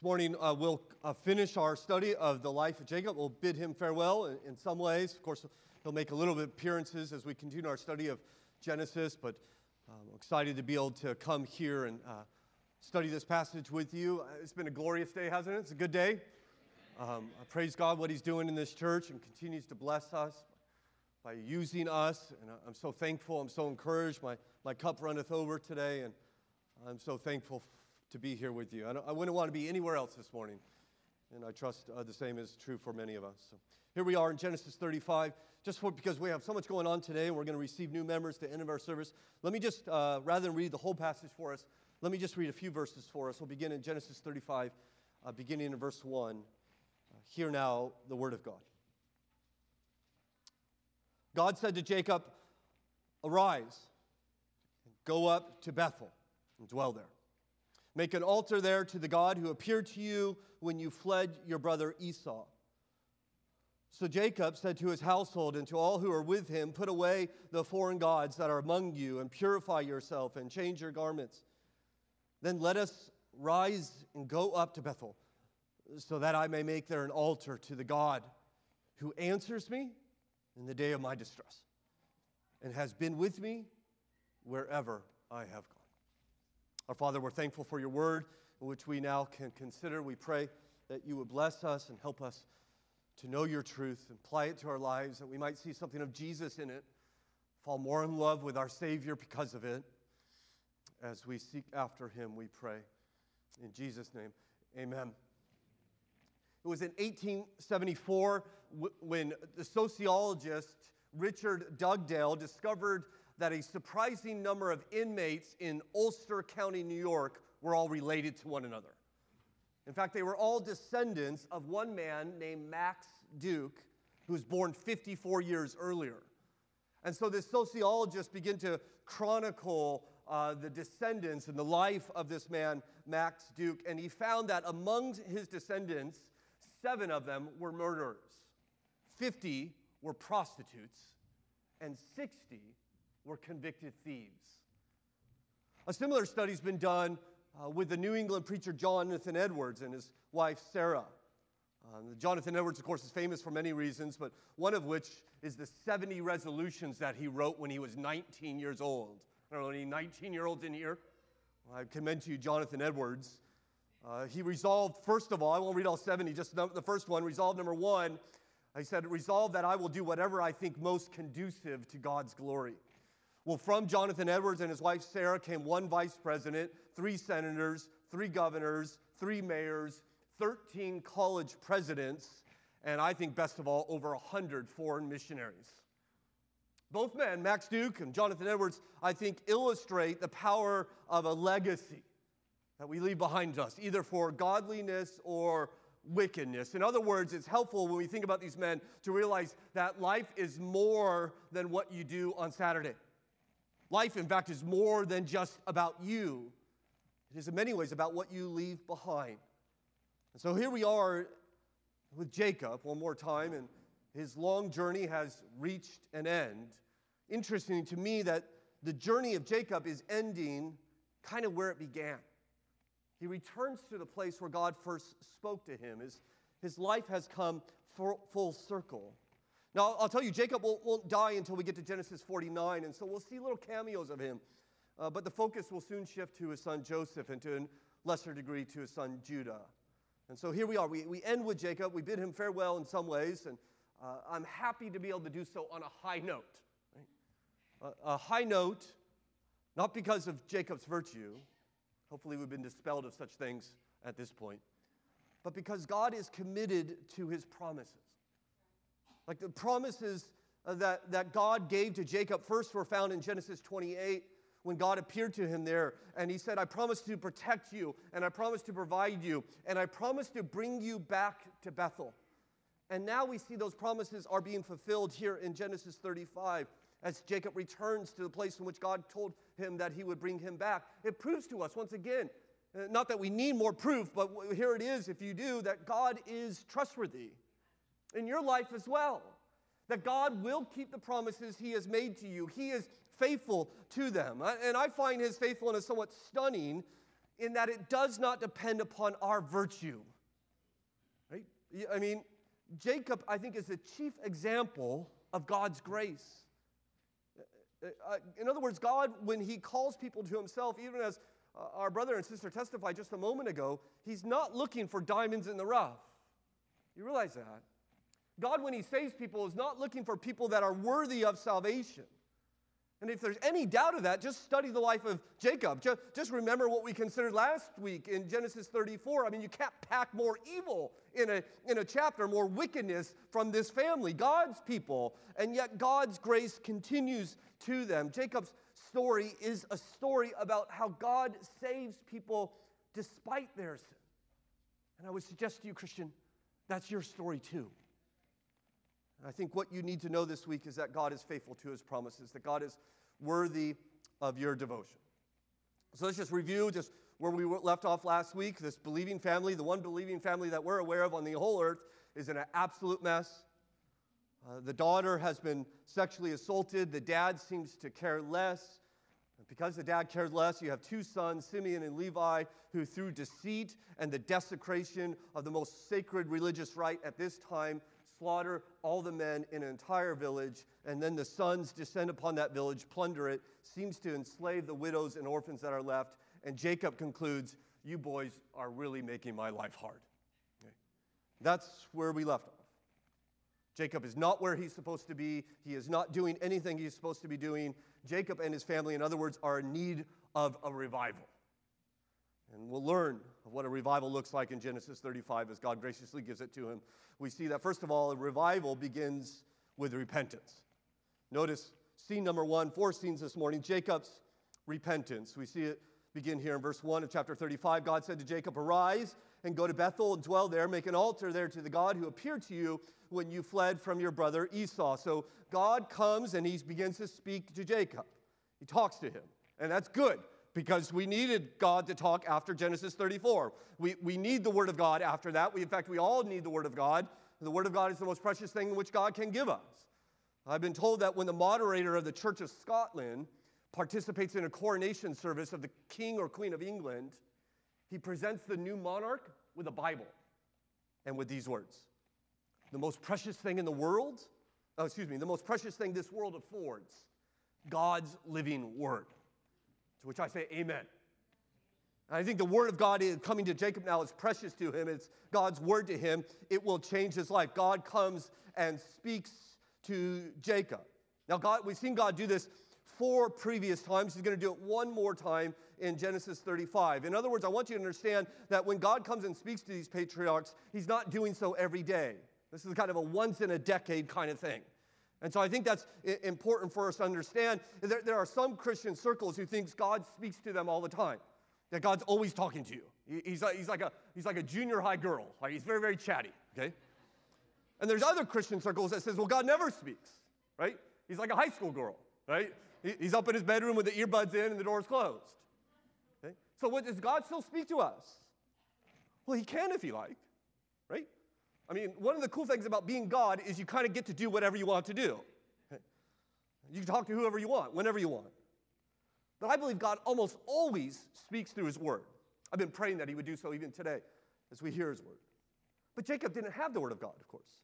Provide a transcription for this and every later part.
This morning, uh, we'll uh, finish our study of the life of Jacob. We'll bid him farewell in, in, some ways. Of course, he'll make a little bit of appearances as we continue our study of Genesis, but um, I'm excited to be able to come here and uh, study this passage with you. Uh, it's been a glorious day, hasn't it? It's a good day. Um, I praise God what He's doing in this church and continues to bless us by using us. And I'm so thankful. I'm so encouraged. My, my cup runneth over today, and I'm so thankful to be here with you. I, I wouldn't want to be anywhere else this morning. And I trust uh, the same is true for many of us. So here we are in Genesis 35. Just for, because we have so much going on today and we're going to receive new members the end of our service, let me just, uh, rather than read the whole passage for us, let me just read a few verses for us. We'll begin in Genesis 35, uh, beginning in verse 1. Uh, hear now the word of God. God said to Jacob, Arise, go up to Bethel, and dwell there. Make an altar there to the God who appeared to you when you fled your brother Esau. So Jacob said to his household and to all who are with him, Put away the foreign gods that are among you, and purify yourself, and change your garments. Then let us rise and go up to Bethel, so that I may make there an altar to the God who answers me in the day of my distress, and has been with me wherever I have gone. Our Father, we're thankful for your word, which we now can consider. We pray that you would bless us and help us to know your truth and apply it to our lives, that we might see something of Jesus in it, fall more in love with our Savior because of it. As we seek after him, we pray. In Jesus' name, amen. It was in 1874 when the sociologist Richard Dugdale discovered that a surprising number of inmates in Ulster County, New York, were all related to one another. In fact, they were all descendants of one man named Max Duke, who was born 54 years earlier. And so this sociologist began to chronicle uh, the descendants and the life of this man, Max Duke, and he found that among his descendants, seven of them were murderers, 50 were prostitutes, and 60 were convicted thieves. A similar study has been done uh, with the New England preacher Jonathan Edwards and his wife Sarah. Um, Jonathan Edwards, of course, is famous for many reasons, but one of which is the 70 resolutions that he wrote when he was 19 years old. I don't know any 19 year olds in here. Well, I commend to you Jonathan Edwards. Uh, he resolved, first of all, I won't read all 70, just the first one. Resolve number one, he said, Resolve that I will do whatever I think most conducive to God's glory. Well, from Jonathan Edwards and his wife Sarah came one vice president, three senators, three governors, three mayors, 13 college presidents, and I think best of all, over 100 foreign missionaries. Both men, Max Duke and Jonathan Edwards, I think illustrate the power of a legacy that we leave behind us, either for godliness or wickedness. In other words, it's helpful when we think about these men to realize that life is more than what you do on Saturday. Life, in fact, is more than just about you, it is in many ways about what you leave behind. And so here we are with Jacob one more time, and his long journey has reached an end. Interesting to me that the journey of Jacob is ending kind of where it began. He returns to the place where God first spoke to him. His, his life has come full circle. Now, I'll tell you, Jacob won't, won't, die until we get to Genesis 49, and so we'll see little cameos of him. Uh, but the focus will soon shift to his son Joseph and to a lesser degree to his son Judah. And so here we are. We, we end with Jacob. We bid him farewell in some ways, and uh, I'm happy to be able to do so on a high note. Right? a high note, not because of Jacob's virtue, hopefully we've been dispelled of such things at this point, but because God is committed to his promises. Like the promises uh, that, that God gave to Jacob first were found in Genesis 28 when God appeared to him there and he said, I promise to protect you and I promise to provide you and I promise to bring you back to Bethel. And now we see those promises are being fulfilled here in Genesis 35 as Jacob returns to the place in which God told him that he would bring him back. It proves to us once again, uh, not that we need more proof, but here it is if you do, that God is trustworthy in your life as well. That God will keep the promises He has made to you. He is faithful to them. And I find His faithfulness somewhat stunning in that it does not depend upon our virtue. Right? I mean, Jacob, I think, is the chief example of God's grace. Uh, uh, in other words, God, when He calls people to Himself, even as uh, our brother and sister testified just a moment ago, He's not looking for diamonds in the rough. You realize that? God, when He saves people, is not looking for people that are worthy of salvation. And if there's any doubt of that, just study the life of Jacob. Just, remember what we considered last week in Genesis 34. I mean, you can't pack more evil in a, in a chapter, more wickedness from this family, God's people. And yet God's grace continues to them. Jacob's story is a story about how God saves people despite their sin. And I would suggest to you, Christian, that's your story too. And I think what you need to know this week is that God is faithful to his promises, that God is worthy of your devotion. So let's just review just where we left off last week. This believing family, the one believing family that we're aware of on the whole earth, is in an absolute mess. Uh, the daughter has been sexually assaulted. The dad seems to care less. And because the dad cared less, you have two sons, Simeon and Levi, who, through deceit and the desecration of the most sacred religious rite at this time, slaughter all the men in an entire village, and then the sons descend upon that village, plunder it, seems to enslave the widows and orphans that are left. And Jacob concludes, You boys are really making my life hard. Okay. That's where we left off. Jacob is not where he's supposed to be. He is not doing anything he's supposed to be doing. Jacob and his family, in other words, are in need of a revival. And we'll learn of what a revival looks like in Genesis 35 as God graciously gives it to him. We see that, first of all, a revival begins with repentance. Notice scene number one, four scenes this morning Jacob's repentance. We see it begin here in verse 1 of chapter 35. God said to Jacob, Arise and go to Bethel and dwell there, make an altar there to the God who appeared to you when you fled from your brother Esau. So God comes and he begins to speak to Jacob. He talks to him, and that's good because we needed God to talk after Genesis 34. We, we need the Word of God after that. We, in fact, we all need the Word of God. The Word of God is the most precious thing which God can give us. I've been told that when the moderator of the Church of Scotland participates in a coronation service of the King or Queen of England, he presents the new monarch with a Bible and with these words The most precious thing in the world, oh, excuse me, the most precious thing this world affords, God's living Word. To which I say, Amen. I think the word of God is coming to Jacob now is precious to him. It's God's word to him. It will change his life. God comes and speaks to Jacob. Now, God, we've seen God do this four previous times. He's going to do it one more time in Genesis 35. In other words, I want you to understand that when God comes and speaks to these patriarchs, he's not doing so every day. This is kind of a once in a decade kind of thing. And so I think that's important for us to understand. There, there are some Christian circles who think God speaks to them all the time, that God's always talking to you. He's like, he's like, a, he's like a junior high girl. Like he's very, very chatty, okay? And there's other Christian circles that says, well, God never speaks, right? He's like a high school girl, right? He's up in his bedroom with the earbuds in and the door's closed. Okay? So what, does God still speak to us? Well, he can if he like, right? I mean, one of the cool things about being God is you kind of get to do whatever you want to do. You can talk to whoever you want, whenever you want. But I believe God almost always speaks through his word. I've been praying that he would do so even today as we hear his word. But Jacob didn't have the word of God, of course.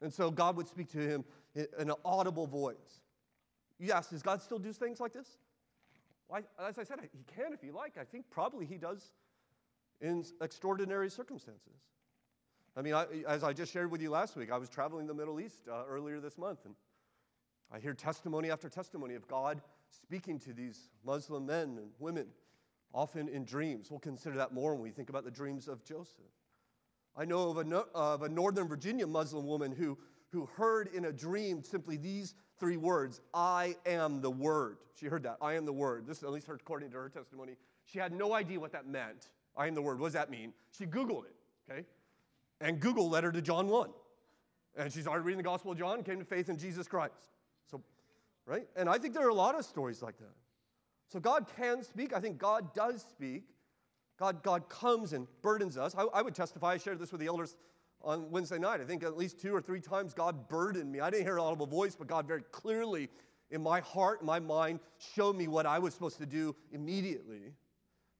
And so God would speak to him in an audible voice. You ask, does God still do things like this? Well, as I said, he can if he like. I think probably he does in extraordinary circumstances. I mean, I, as I just shared with you last week, I was traveling the Middle East uh, earlier this month, and I hear testimony after testimony of God speaking to these Muslim men and women, often in dreams. We'll consider that more when we think about the dreams of Joseph. I know of a, of a Northern Virginia Muslim woman who, who heard in a dream simply these three words I am the Word. She heard that, I am the Word. This is at least her, according to her testimony. She had no idea what that meant. I am the Word. What does that mean? She Googled it, okay? And Google led her to John 1. And she started reading the Gospel of John, came to faith in Jesus Christ. So, right? And I think there are a lot of stories like that. So God can speak. I think God does speak. God, God comes and burdens us. I, I would testify, I shared this with the elders on Wednesday night. I think at least two or three times God burdened me. I didn't hear an audible voice, but God very clearly in my heart, my mind, showed me what I was supposed to do immediately.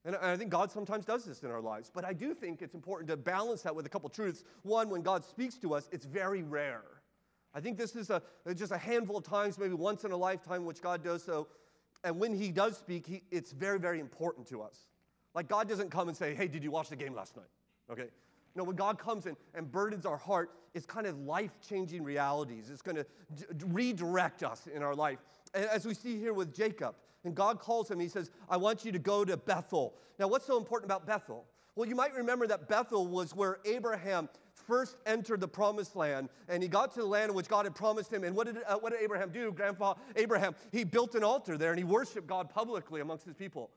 And I think God sometimes does this in our lives. But I do think it's important to balance that with a couple truths. One, when God speaks to us, it's very rare. I think this is a, just a handful of times, maybe once in a lifetime, which God does so. And when He does speak, he, it's very, very important to us. Like God doesn't come and say, hey, did you watch the game last night? Okay? No, when God comes in and burdens our heart, it's kind of life changing realities. It's going to d- redirect us in our life. And as we see here with Jacob, and God calls him, he says, I want you to go to Bethel. Now, what's so important about Bethel? Well, you might remember that Bethel was where Abraham first entered the promised land, and he got to the land which God had promised him. And what did, uh, what did Abraham do? Grandpa Abraham, he built an altar there and he worshiped God publicly amongst his people.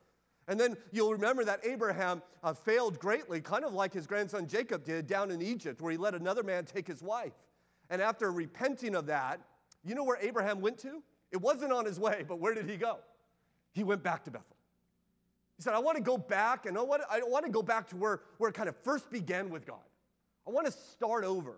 And then you'll remember that Abraham uh, failed greatly, kind of like his grandson Jacob did down in Egypt, where he let another man take his wife. And after repenting of that, you know where Abraham went to? It wasn't on his way, but where did he go? He went back to Bethel. He said, I want to go back, and I want to, I want to go back to where, where it kind of first began with God. I want to start over.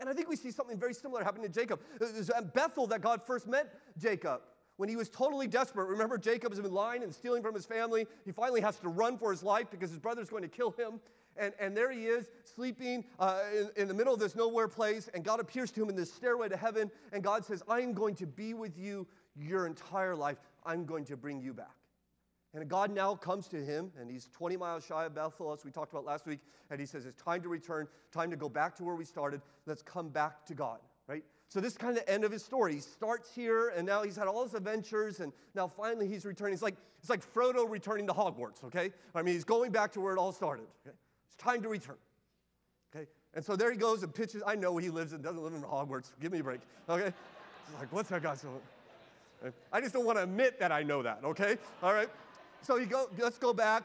And I think we see something very similar happening to Jacob. It was at Bethel that God first met Jacob when he was totally desperate. Remember, Jacob has been lying and stealing from his family. He finally has to run for his life because his brother's going to kill him. And, and there he is, sleeping uh, in, in the middle of this nowhere place. And God appears to him in this stairway to heaven. And God says, I'm going to be with you your entire life. I'm going to bring you back. And God now comes to him, and he's 20 miles shy of Bethel, as we talked about last week. And he says, It's time to return, time to go back to where we started. Let's come back to God, right? So this is kind of the end of his story. He starts here, and now he's had all his adventures, and now finally he's returning. It's like, it's like Frodo returning to Hogwarts, okay? I mean, he's going back to where it all started. Okay? It's time to return. Okay? And so there he goes and pitches. I know he lives and doesn't live in Hogwarts. Give me a break. Okay? He's like, what's that guy doing? I just don't want to admit that I know that, okay? All right? So you go, let's go back.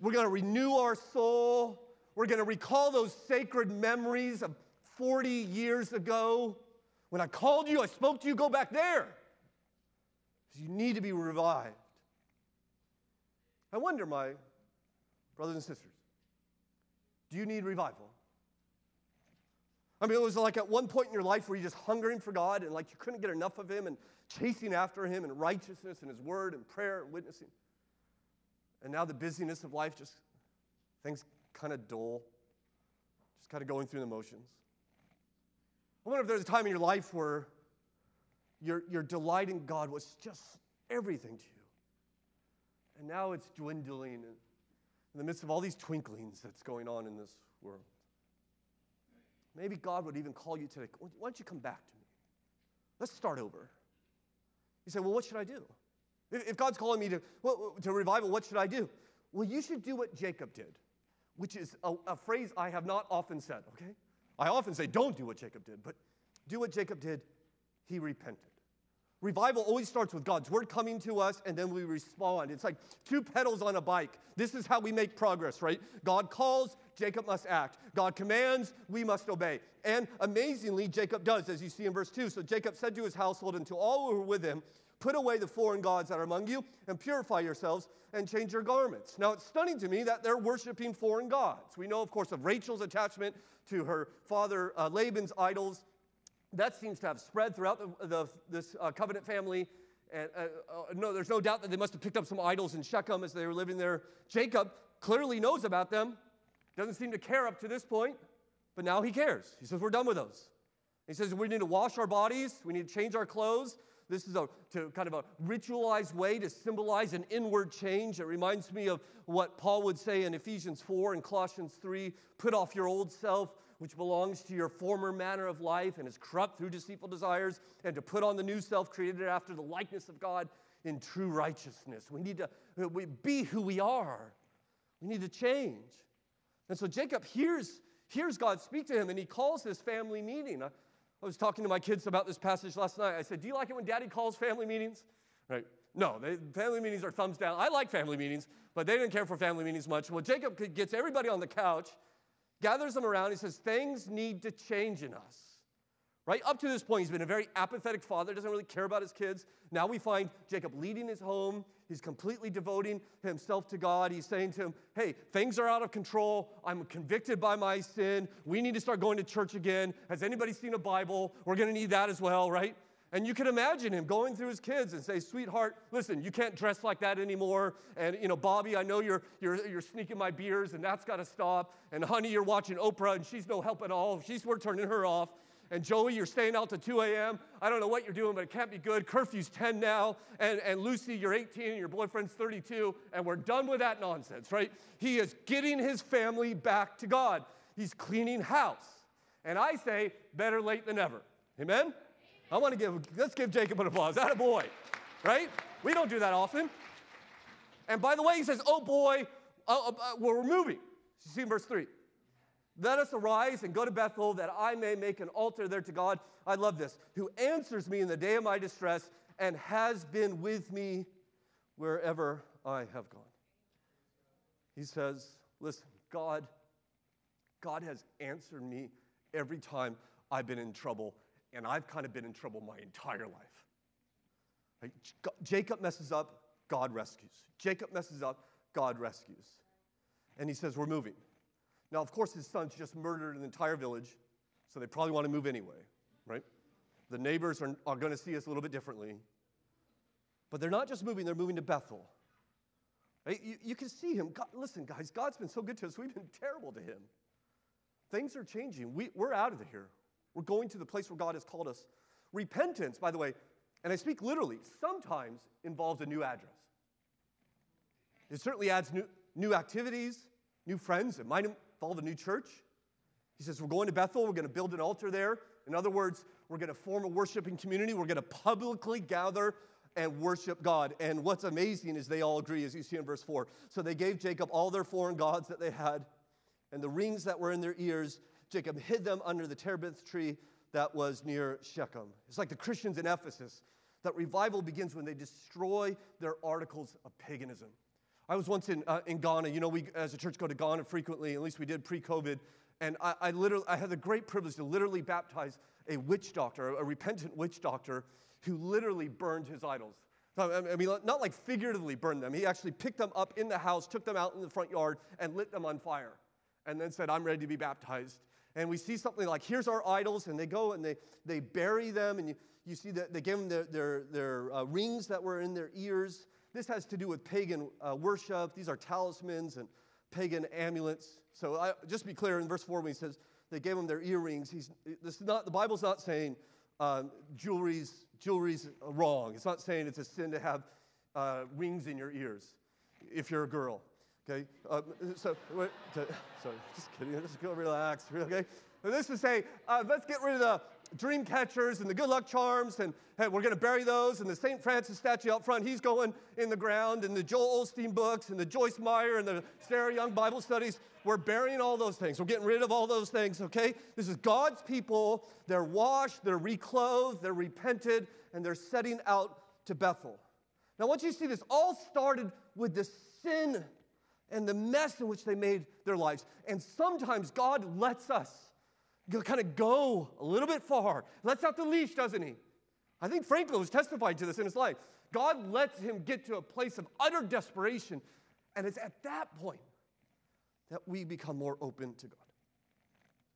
We're going to renew our soul. We're going to recall those sacred memories of 40 years ago. When I called you, I spoke to you, go back there. You need to be revived. I wonder, my brothers and sisters, do you need revival? I mean, it was like at one point in your life where you're just hungering for God and like you couldn't get enough of Him and chasing after Him and righteousness and His Word and prayer and witnessing. And now the busyness of life just, things kind of dull, just kind of going through the motions. I wonder if there's a time in your life where your, your delight in God was just everything to you. And now it's dwindling in, in the midst of all these twinklings that's going on in this world. Maybe God would even call you today. Why don't you come back to me? Let's start over. You say, well, what should I do? If God's calling me to, well, to revival, what should I do? Well, you should do what Jacob did, which is a, a phrase I have not often said, okay? I often say, don't do what Jacob did, but do what Jacob did. He repented. Revival always starts with God's word coming to us and then we respond. It's like two pedals on a bike. This is how we make progress, right? God calls, Jacob must act. God commands, we must obey. And amazingly, Jacob does, as you see in verse 2. So Jacob said to his household and to all who were with him, Put away the foreign gods that are among you and purify yourselves and change your garments. Now, it's stunning to me that they're worshiping foreign gods. We know, of course, of Rachel's attachment to her father uh, Laban's idols. That seems to have spread throughout the, the this uh, covenant family. And uh, uh, no, there's no doubt that they must have picked up some idols in Shechem as they were living there. Jacob clearly knows about them, doesn't seem to care up to this point, but now he cares. He says, We're done with those. He says, We need to wash our bodies, we need to change our clothes. This is a to kind of a ritualized way to symbolize an inward change. It reminds me of what Paul would say in Ephesians 4 and Colossians 3 put off your old self, which belongs to your former manner of life and is corrupt through deceitful desires, and to put on the new self created after the likeness of God in true righteousness. We need to uh, we be who we are. We need to change. And so Jacob hears, hears God speak to him and he calls this family meeting. I was talking to my kids about this passage last night. I said, Do you like it when daddy calls family meetings? Right? No, they, family meetings are thumbs down. I like family meetings, but they didn't care for family meetings much. Well, Jacob gets everybody on the couch, gathers them around. He says, Things need to change in us. Right? Up to this point, he's been a very apathetic father, doesn't really care about his kids. Now we find Jacob leading his home. He's completely devoting himself to God. He's saying to him, Hey, things are out of control. I'm convicted by my sin. We need to start going to church again. Has anybody seen a Bible? We're going to need that as well, right? And you can imagine him going through his kids and say, sweetheart, listen, you can't dress like that anymore. And, you know, Bobby, I know you're, you're, you're sneaking my beers and that's got to stop. And honey, you're watching Oprah and she's no help at all. She's, we're turning her off. And Joey, you're staying out to 2 a.m. I don't know what you're doing, but it can't be good. Curfew's 10 now. And, and Lucy, you're 18 and your boyfriend's 32. And we're done with that nonsense, right? He is getting his family back to God. He's cleaning house. And I say, better late than never. Amen? I want to give, let's give Jacob an applause. That a boy, right? We don't do that often. And by the way, he says, oh boy, uh, uh, uh, we're moving. You see verse 3. Let us arise and go to Bethel that I may make an altar there to God. I love this. Who answers me in the day of my distress and has been with me wherever I have gone. He says, listen, God, God has answered me every time I've been in trouble and I've kind of been in trouble my entire life. Right? Jacob messes up, God rescues. Jacob messes up, God rescues. And he says, We're moving. Now, of course, his son's just murdered an entire village, so they probably want to move anyway, right? The neighbors are, are going to see us a little bit differently. But they're not just moving, they're moving to Bethel. Right? You, you can see him. God, listen, guys, God's been so good to us. We've been terrible to him. Things are changing. We, we're out of here. We're going to the place where God has called us. Repentance, by the way, and I speak literally, sometimes involves a new address. It certainly adds new, new activities, new friends. It might involve a new church. He says, We're going to Bethel. We're going to build an altar there. In other words, we're going to form a worshiping community. We're going to publicly gather and worship God. And what's amazing is they all agree, as you see in verse 4. So they gave Jacob all their foreign gods that they had and the rings that were in their ears Jacob hid them under the terebinth tree that was near Shechem. It's like the Christians in Ephesus. That revival begins when they destroy their articles of paganism. I was once in, uh, in Ghana. You know, we as a church go to Ghana frequently, at least we did pre COVID. And I, I, literally, I had the great privilege to literally baptize a witch doctor, a repentant witch doctor, who literally burned his idols. I mean, not like figuratively burned them. He actually picked them up in the house, took them out in the front yard, and lit them on fire, and then said, I'm ready to be baptized and we see something like, here's our idols, and they go and they, they bury them, and you, you see that they gave them their, their, their uh, rings that were in their ears. This has to do with pagan uh, worship. These are talismans and pagan amulets. So I, just be clear in verse 4 when he says they gave them their earrings, he's, this is not, the Bible's not saying um, jewelry's, jewelry's wrong. It's not saying it's a sin to have uh, rings in your ears if you're a girl. Okay, uh, so, sorry, just kidding, just go relax, okay? And this is say, uh, let's get rid of the dream catchers and the good luck charms, and hey, we're going to bury those. And the St. Francis statue out front, he's going in the ground, and the Joel Osteen books, and the Joyce Meyer, and the Sarah Young Bible studies. We're burying all those things. We're getting rid of all those things, okay? This is God's people. They're washed, they're reclothed, they're repented, and they're setting out to Bethel. Now, once you see this, all started with the sin and the mess in which they made their lives. And sometimes God lets us kind of go a little bit far, lets out the leash, doesn't he? I think Franklin was testifying to this in his life. God lets him get to a place of utter desperation, and it's at that point that we become more open to God.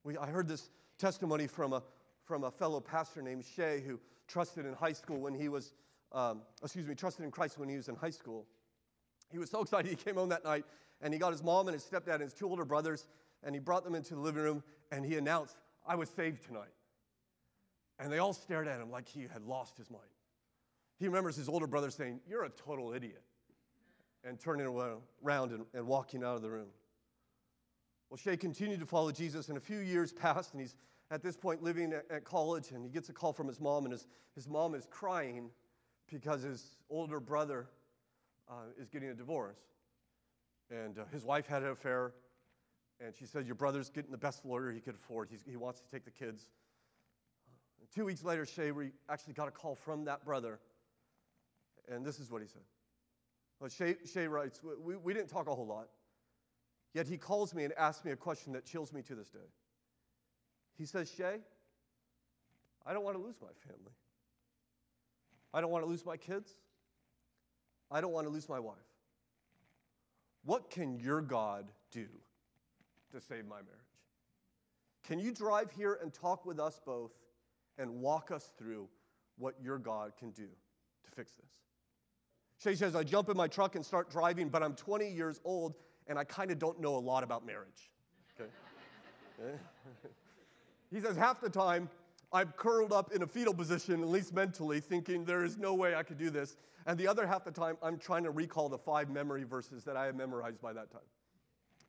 We, I heard this testimony from a, from a fellow pastor named Shay who trusted in high school when he was, um, excuse me, trusted in Christ when he was in high school. He was so excited he came home that night and he got his mom and his stepdad and his two older brothers and he brought them into the living room and he announced, I was saved tonight. And they all stared at him like he had lost his mind. He remembers his older brother saying, You're a total idiot, and turning around and, and walking out of the room. Well, Shay continued to follow Jesus, and a few years passed, and he's at this point living at, at college, and he gets a call from his mom, and his, his mom is crying because his older brother uh, is getting a divorce. And uh, his wife had an affair, and she said, Your brother's getting the best lawyer he could afford. He's, he wants to take the kids. And two weeks later, Shay actually got a call from that brother, and this is what he said. Well, Shay, Shay writes, we, we didn't talk a whole lot, yet he calls me and asks me a question that chills me to this day. He says, Shay, I don't want to lose my family. I don't want to lose my kids. I don't want to lose my wife. What can your God do to save my marriage? Can you drive here and talk with us both and walk us through what your God can do to fix this. Shay says, I jump in my truck and start driving, but I'm 20 years old and I kind of don't know a lot about marriage. Okay? he says, half the time I'm curled up in a fetal position, at least mentally, thinking there is no way I could do this. And the other half the time, I'm trying to recall the five memory verses that I had memorized by that time.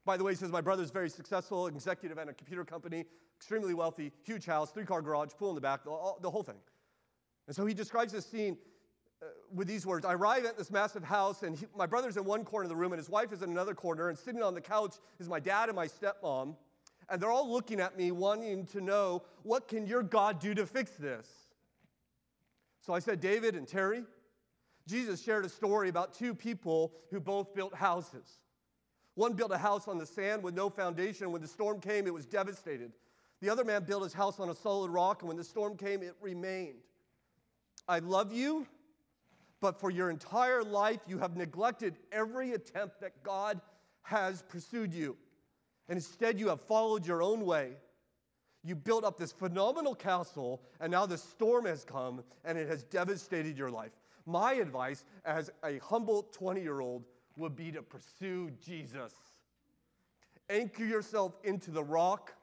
By the way, he says, My brother's very successful, executive at a computer company, extremely wealthy, huge house, three car garage, pool in the back, the, all, the whole thing. And so he describes this scene uh, with these words I arrive at this massive house, and he, my brother's in one corner of the room, and his wife is in another corner, and sitting on the couch is my dad and my stepmom. And they're all looking at me, wanting to know, What can your God do to fix this? So I said, David and Terry, Jesus shared a story about two people who both built houses. One built a house on the sand with no foundation. When the storm came, it was devastated. The other man built his house on a solid rock, and when the storm came, it remained. I love you, but for your entire life, you have neglected every attempt that God has pursued you. And instead, you have followed your own way. You built up this phenomenal castle, and now the storm has come and it has devastated your life. My advice as a humble 20 year old would be to pursue Jesus. Anchor yourself into the rock.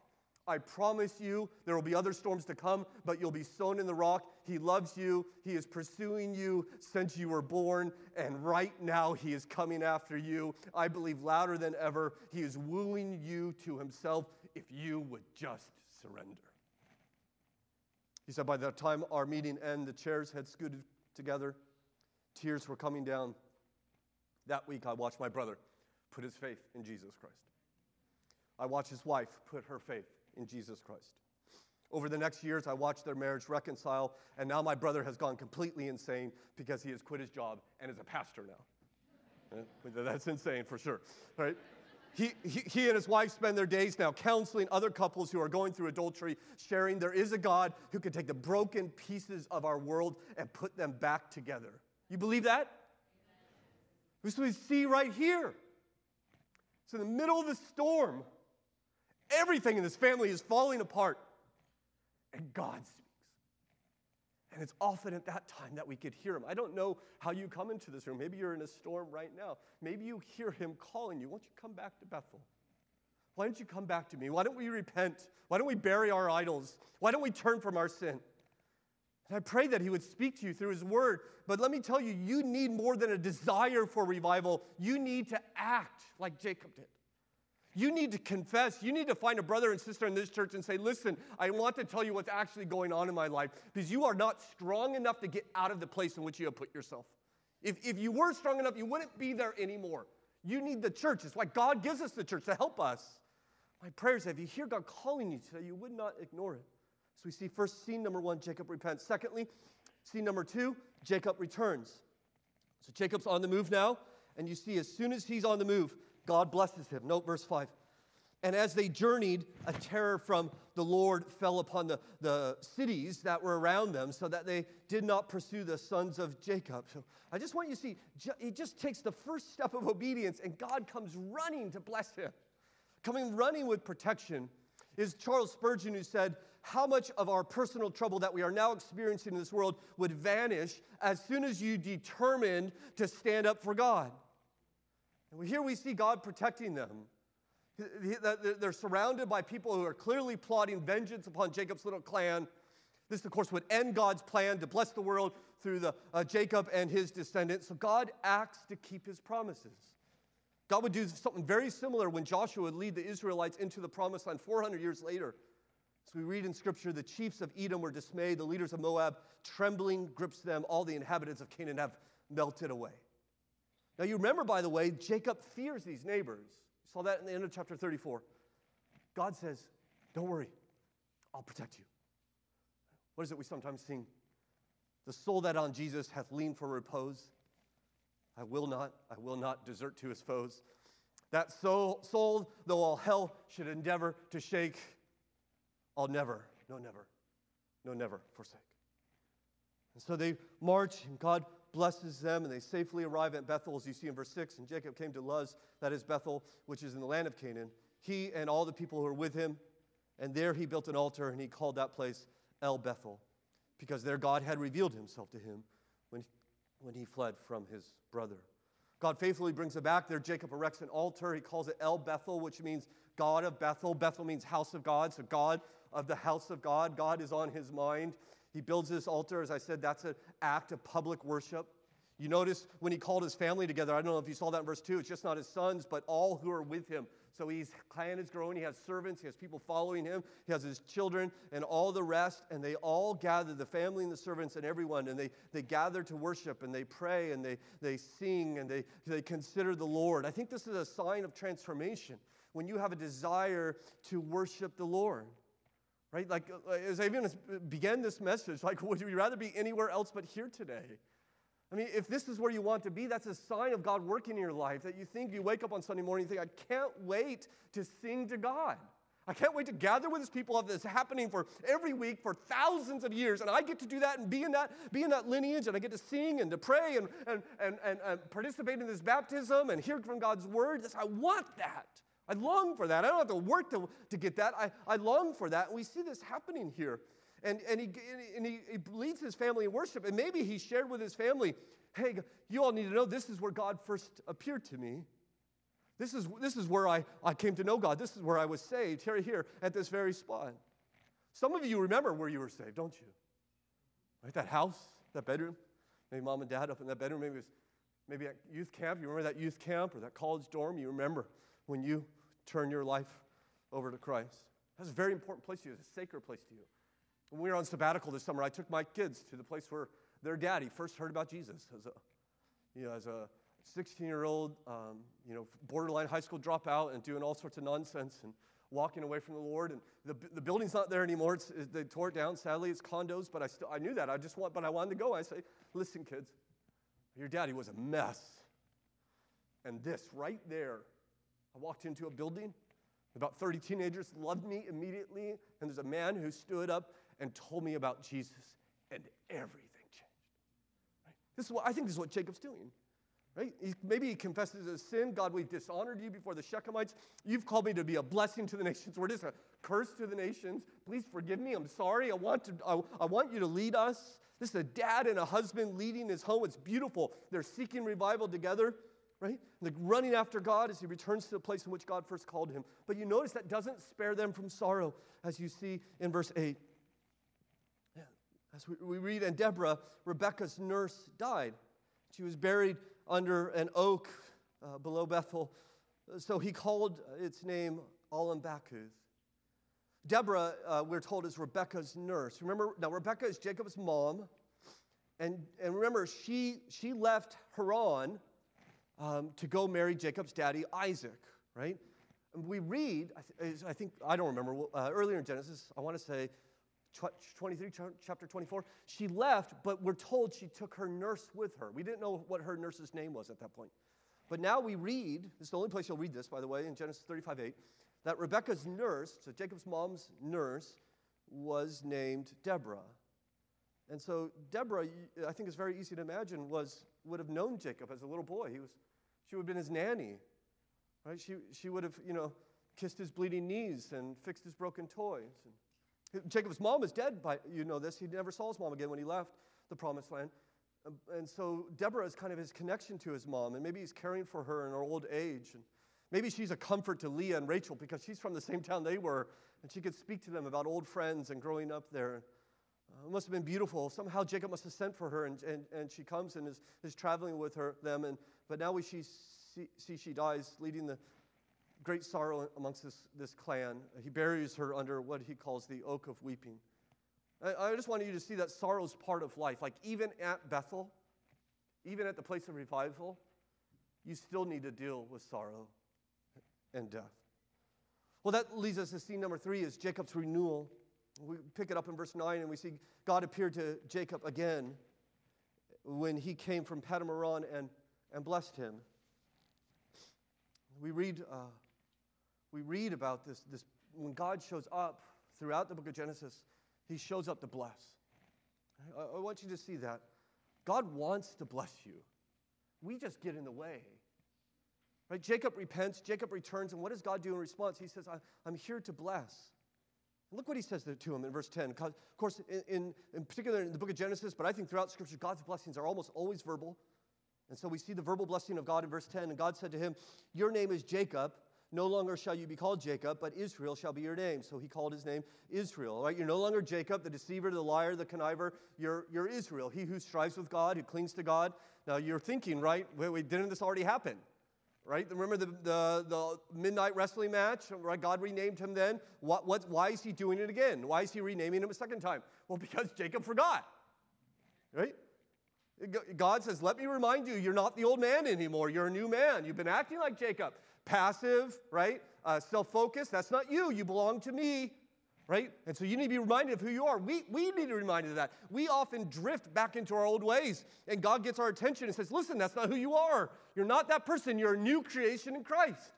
I promise you there will be other storms to come, but you'll be sown in the rock. He loves you. He is pursuing you since you were born, and right now He is coming after you. I believe louder than ever, He is wooing you to Himself if you would just surrender. He said, By the time our meeting ended, the chairs had scooted together, tears were coming down. That week, I watched my brother put his faith in Jesus Christ. I watched his wife put her faith in Jesus Christ. Over the next years, I watched their marriage reconcile, and now my brother has gone completely insane because he has quit his job and is a pastor now. That's insane for sure, right? He, he, he, and his wife spend their days now counseling other couples who are going through adultery, sharing there is a God who can take the broken pieces of our world and put them back together. You believe that? This is we see right here. It's in the middle of the storm. Everything in this family is falling apart. And God speaks. And it's often at that time that we could hear him. I don't know how you come into this room. Maybe you're in a storm right now. Maybe you hear him calling you. Won't you come back to Bethel? Why don't you come back to me? Why don't we repent? Why don't we bury our idols? Why don't we turn from our sin? And I pray that he would speak to you through his word. But let me tell you, you need more than a desire for revival. You need to act like Jacob did. You need to confess. You need to find a brother and sister in this church and say, Listen, I want to tell you what's actually going on in my life because you are not strong enough to get out of the place in which you have put yourself. If, if you were strong enough, you wouldn't be there anymore. You need the church. It's why God gives us the church to help us. My prayers, if you hear God calling you today, you would not ignore it. So we see first scene number one, Jacob repents. Secondly, scene number two, Jacob returns. So Jacob's on the move now, and you see as soon as he's on the move, God blesses him. Note verse 5. And as they journeyed, a terror from the Lord fell upon the, the cities that were around them so that they did not pursue the sons of Jacob. So I just want you to see, he just takes the first step of obedience, and God comes running to bless him. Coming running with protection is Charles Spurgeon who said, How much of our personal trouble that we are now experiencing in this world would vanish as soon as you determined to stand up for God? And here we see God protecting them. They're surrounded by people who are clearly plotting vengeance upon Jacob's little clan. This, of course, would end God's plan to bless the world through the, uh, Jacob and his descendants. So God acts to keep his promises. God would do something very similar when Joshua would lead the Israelites into the promised land 400 years later. So we read in Scripture the chiefs of Edom were dismayed, the leaders of Moab, trembling grips them, all the inhabitants of Canaan have melted away. Now, you remember, by the way, Jacob fears these neighbors. You saw that in the end of chapter 34. God says, Don't worry, I'll protect you. What is it we sometimes sing? The soul that on Jesus hath leaned for repose. I will not, I will not desert to his foes. That soul, soul, though all hell should endeavor to shake, I'll never, no, never, no, never forsake. And so they march, and God blesses them, and they safely arrive at Bethel, as you see in verse 6. And Jacob came to Luz, that is Bethel, which is in the land of Canaan, he and all the people who were with him. And there he built an altar, and he called that place El Bethel. because there God had revealed himself to him when, when he fled from his brother. God faithfully brings it back. There, Jacob erects an altar. He calls it El Bethel, which means God of Bethel. Bethel means house of God, so God of the house of God. God is on his mind. He builds this altar. As I said, that's an act of public worship. You notice when he called his family together, I don't know if you saw that in verse 2, it's just not his sons, but all who are with him. So his clan is growing. He has servants, he has people following him, he has his children and all the rest, and they all gather, the family and the servants and everyone, and they, they gather to worship and they pray and they, they sing and they, they consider the Lord. I think this is a sign of transformation when you have a desire to worship the Lord. Right? Like, uh, as I even began this message, like, would you rather be anywhere else but here today? I mean, if this is where you want to be, that's a sign of God working in your life that you think you wake up on Sunday morning and think, I can't wait to sing to God. I can't wait to gather with his people. Of this happening for every week for thousands of years. And I get to do that and be in that, be in that lineage. And I get to sing and to pray and, and, and, and, and participate in this baptism and hear from God's word. I want that. I long for that. I don't have to work to, to get that. I, I long for that. And we see this happening here and, and, he, and he, he leads his family in worship. And maybe he shared with his family, hey, you all need to know this is where God first appeared to me. This is, this is where I, I came to know God. This is where I was saved, here, here, at this very spot. Some of you remember where you were saved, don't you? Right? That house, that bedroom. Maybe mom and dad up in that bedroom. Maybe it was maybe at youth camp. You remember that youth camp or that college dorm? You remember when you turned your life over to Christ. That's a very important place to you. It's a sacred place to you. When we were on sabbatical this summer, I took my kids to the place where their daddy first heard about Jesus as a, you know, as a 16 year old, um, you know, borderline high school dropout and doing all sorts of nonsense and walking away from the Lord. And the, the building's not there anymore. It's, it, they tore it down. Sadly, it's condos, but I still I knew that. I just want, but I wanted to go. I say, listen, kids, your daddy was a mess. And this right there, I walked into a building. About 30 teenagers loved me immediately, and there's a man who stood up and told me about Jesus, and everything changed. Right? This is what I think this is what Jacob's doing. Right? He, maybe he confesses his sin. God, we've dishonored you before the Shechemites. You've called me to be a blessing to the nations. We're just a curse to the nations. Please forgive me. I'm sorry. I want, to, I, I want you to lead us. This is a dad and a husband leading his home. It's beautiful. They're seeking revival together, right? Like running after God as he returns to the place in which God first called him. But you notice that doesn't spare them from sorrow, as you see in verse 8. As we, read, and Deborah, Rebecca's nurse, died. She was buried under an oak uh, below Bethel. So he called its name Allon Bacuth. Deborah, uh, we're told, is Rebecca's nurse. Remember, now Rebecca is Jacob's mom. And, and remember, she, she left Haran um, to go marry Jacob's daddy, Isaac, right? And we read, I, th- I think, I don't remember, uh, earlier in Genesis, I want to say 23, chapter 24, she left, but we're told she took her nurse with her. We didn't know what her nurse's name was at that point. But now we read, this is the only place you'll read this, by the way, in Genesis 35 8, that Rebecca's nurse, so Jacob's mom's nurse, was named Deborah. And so Deborah, I think it's very easy to imagine, was, would have known Jacob as a little boy. He was, she would have been his nanny. Right? She, she would have, you know, kissed his bleeding knees and fixed his broken toys. And Jacob's mom is dead, by, you know this. He never saw his mom again when he left the promised land. Um, and so Deborah is kind of his connection to his mom, and maybe he's caring for her in her old age. And maybe she's a comfort to Leah and Rachel because she's from the same town they were, and she could speak to them about old friends and growing up there. It must have been beautiful. Somehow Jacob must have sent for her, and, and, and she comes and is, is traveling with her, them. And, but now we see, see she dies, leading the, great sorrow amongst this, this clan. He buries her under what he calls the oak of weeping. I, I just wanted you to see that sorrow is part of life. Like even at Bethel, even at the place of revival, you still need to deal with sorrow and death. Well, that leads us to scene number three is Jacob's renewal. We pick it up in verse 9 and we see God appeared to Jacob again when he came from Paddan-aram and, and blessed him. We read uh, we read about this, this when God shows up throughout the book of Genesis, he shows up to bless. I, I want you to see that. God wants to bless you. We just get in the way. Right? Jacob repents, Jacob returns, and what does God do in response? He says, I'm here to bless. Look what he says to him in verse 10. Of course, in, in, particular in the book of Genesis, but I think throughout Scripture, God's blessings are almost always verbal. And so we see the verbal blessing of God in verse 10. And God said to him, Your name is Jacob. No longer shall you be called Jacob, but Israel shall be your name. So he called his name Israel. Right? You're no longer Jacob, the deceiver, the liar, the conniver. You're, you're Israel, he who strives with God, who clings to God. Now you're thinking, right? Wait, wait didn't this already happen? Right? Remember the, the, the, midnight wrestling match, right? God renamed him then. What, what, why is he doing it again? Why is he renaming him a second time? Well, because Jacob forgot, right? God says, Let me remind you, you're not the old man anymore. You're a new man. You've been acting like Jacob. Passive, right? Uh, Self focused. That's not you. You belong to me right? And so you need to be reminded of who you are. We, we need to be reminded of that. We often drift back into our old ways, and God gets our attention and says, Listen, that's not who you are. You're not that person. You're a new creation in Christ.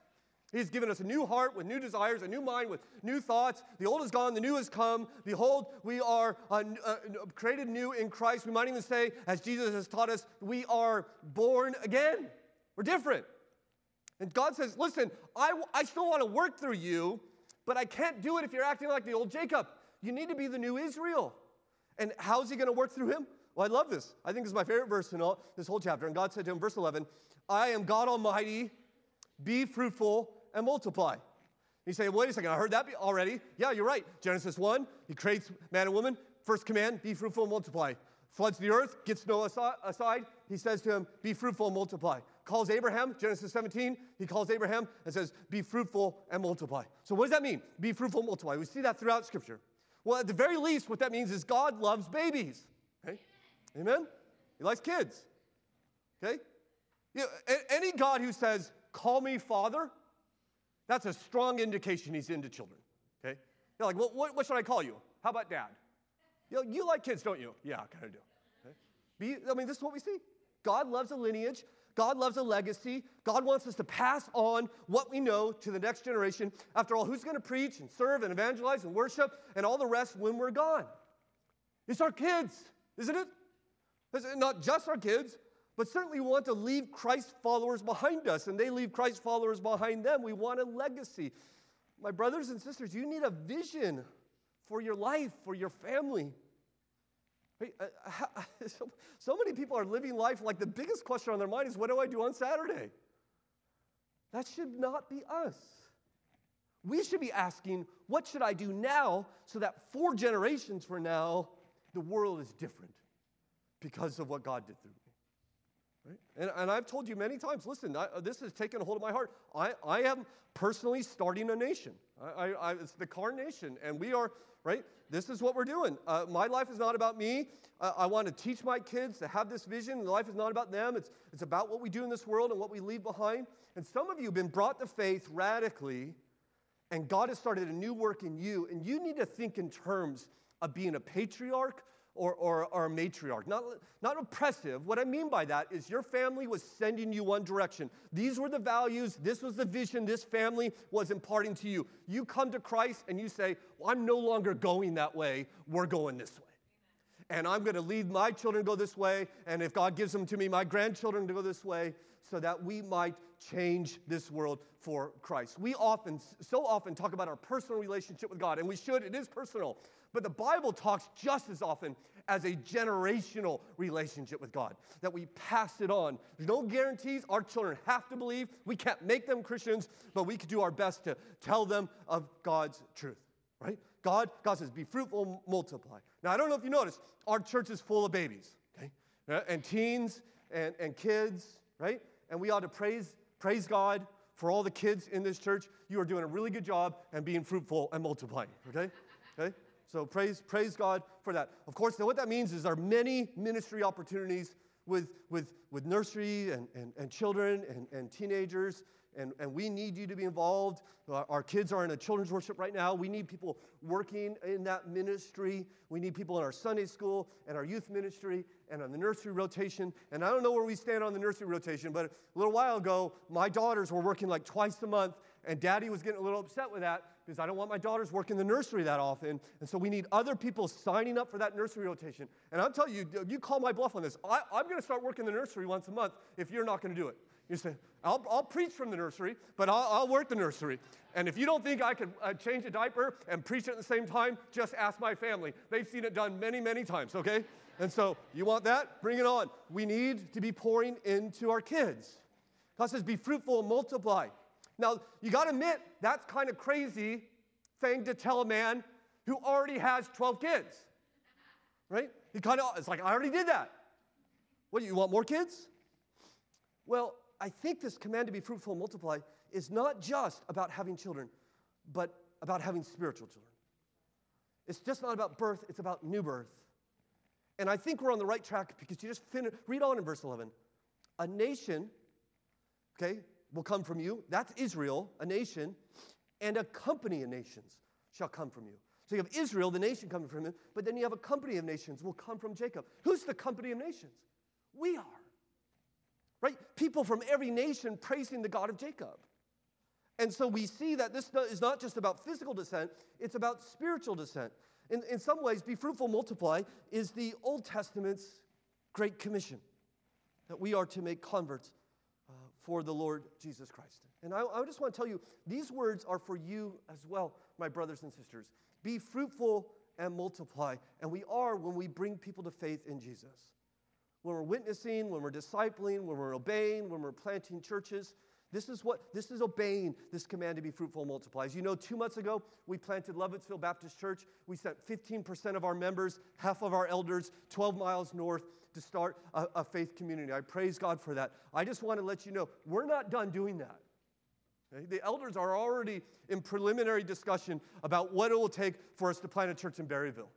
He's given us a new heart with new desires, a new mind with new thoughts. The old is gone, the new has come. Behold, we are uh, uh, created new in Christ. We might even say, as Jesus has taught us, we are born again. We're different. And God says, Listen, I, I still want to work through you, but I can't do it if you're acting like the old Jacob. You need to be the new Israel. And how's he going to work through him? Well, I love this. I think this is my favorite verse in all, this whole chapter. And God said to him, verse 11, I am God Almighty, be fruitful and multiply. You say, wait a second, I heard that already. Yeah, you're right. Genesis 1, he creates man and woman. First command, be fruitful and multiply. Floods the earth, gets Noah aside. He says to him, be fruitful and multiply calls Abraham, Genesis 17, he calls Abraham and says, Be fruitful and multiply. So, what does that mean? Be fruitful and multiply. We see that throughout Scripture. Well, at the very least, what that means is God loves babies. Okay? Amen? He likes kids. Okay? You know, any God who says, Call me Father, that's a strong indication he's into children. Okay? You're like, well, what, what should I call you? How about dad? You, know, you like kids, don't you? Yeah, I kind of do. Okay? Be, I mean, this is what we see. God loves a lineage. God loves a legacy. God wants us to pass on what we know to the next generation. After all, who's going to preach and serve and evangelize and worship and all the rest when we're gone? It's our kids, isn't it? It's not just our kids, but certainly we want to leave Christ followers behind us, and they leave Christ followers behind them. We want a legacy. My brothers and sisters, you need a vision for your life, for your family. Uh, so, many people are living life like the biggest question on their mind is what do I do on Saturday? That should not be us. We should be asking, what should I do now so that four generations from now, the world is different because of what God did through me? Right? And, and I've told you many times listen, I, this has taken a hold of my heart. I, I am personally starting a nation. I, I, it's the Car Nation, and we are right? This is what we're doing. Uh, my life is not about me. Uh, I want to teach my kids to have this vision. Life is not about them. It's, it's about what we do in this world and what we leave behind. And some of you have been brought to faith radically, and God has started a new work in you. And you need to think in terms of being a patriarch or, or, or a matriarch. Not, not oppressive. What I mean by that is your family was sending you one direction. These were the values, this was the vision this family was imparting to you. You come to Christ and you say, well, I'm no longer going that way, we're going this way. And I'm going to lead my children to go this way, and if God gives them to me, my grandchildren to go this way, so that we might change this world for Christ. We often, so often, talk about our personal relationship with God, and we should, it is personal. But the Bible talks just as often as a generational relationship with God, that we pass it on. There's no guarantees. Our children have to believe. We can't make them Christians, but we can do our best to tell them of God's truth, right? God, God says, be fruitful, multiply. Now, I don't know if you noticed, our church is full of babies, okay? Uh, and teens and, and kids, right? And we ought to praise, praise God for all the kids in this church. You are doing a really good job and being fruitful and multiplying, okay? Okay? So praise, praise God for that. Of course, now what that means is there are many ministry opportunities with, with, with nursery and, and, and children and, and teenagers and, and we need you to be involved. Our kids are in a children's worship right now. We need people working in that ministry. We need people in our Sunday school and our youth ministry and on the nursery rotation. And I don't know where we stand on the nursery rotation, but a little while ago, my daughters were working like twice a month And daddy was getting a little upset with that because I don't want my daughters working the nursery that often. And so we need other people signing up for that nursery rotation. And I'm telling you, you call my bluff on this. I, am going to start working the nursery once a month if you're not going to do it. You say, I'll, I'll preach from the nursery, but I'll, I'll, work the nursery. And if you don't think I could uh, change a diaper and preach at the same time, just ask my family. They've seen it done many, many times, okay? And so, you want that? Bring it on. We need to be pouring into our kids. God says, be fruitful and multiply. Now, you got to admit, that's kind of crazy thing to tell a man who already has 12 kids, right? He kind of, it's like, I already did that. What, you want more kids? Well, I think this command to be fruitful and multiply is not just about having children, but about having spiritual children. It's just not about birth, it's about new birth. And I think we're on the right track because you just finish, read on in verse 11. A nation, okay, will come from you. That's Israel, a nation, and a company of nations shall come from you. So you have Israel, the nation coming from him, but then you have a company of nations will come from Jacob. Who's the company of nations? We are right? People from every nation praising the God of Jacob. And so we see that this is not just about physical descent, it's about spiritual descent. In, in some ways, be fruitful, multiply is the Old Testament's Great Commission that we are to make converts uh, for the Lord Jesus Christ. And I, I just want to tell you, these words are for you as well, my brothers and sisters. Be fruitful and multiply. And we are when we bring people to faith in Jesus when we're witnessing, when we're discipling, when we're obeying, when we're planting churches. This is what this is obeying this command to be fruitful and multiply. As you know, two months ago, we planted Lovettsville Baptist Church. We sent 15% of our members, half of our elders, 12 miles north to start a, a faith community. I praise God for that. I just want to let you know we're not done doing that. The elders are already in preliminary discussion about what it will take for us to plant a church in Berryville.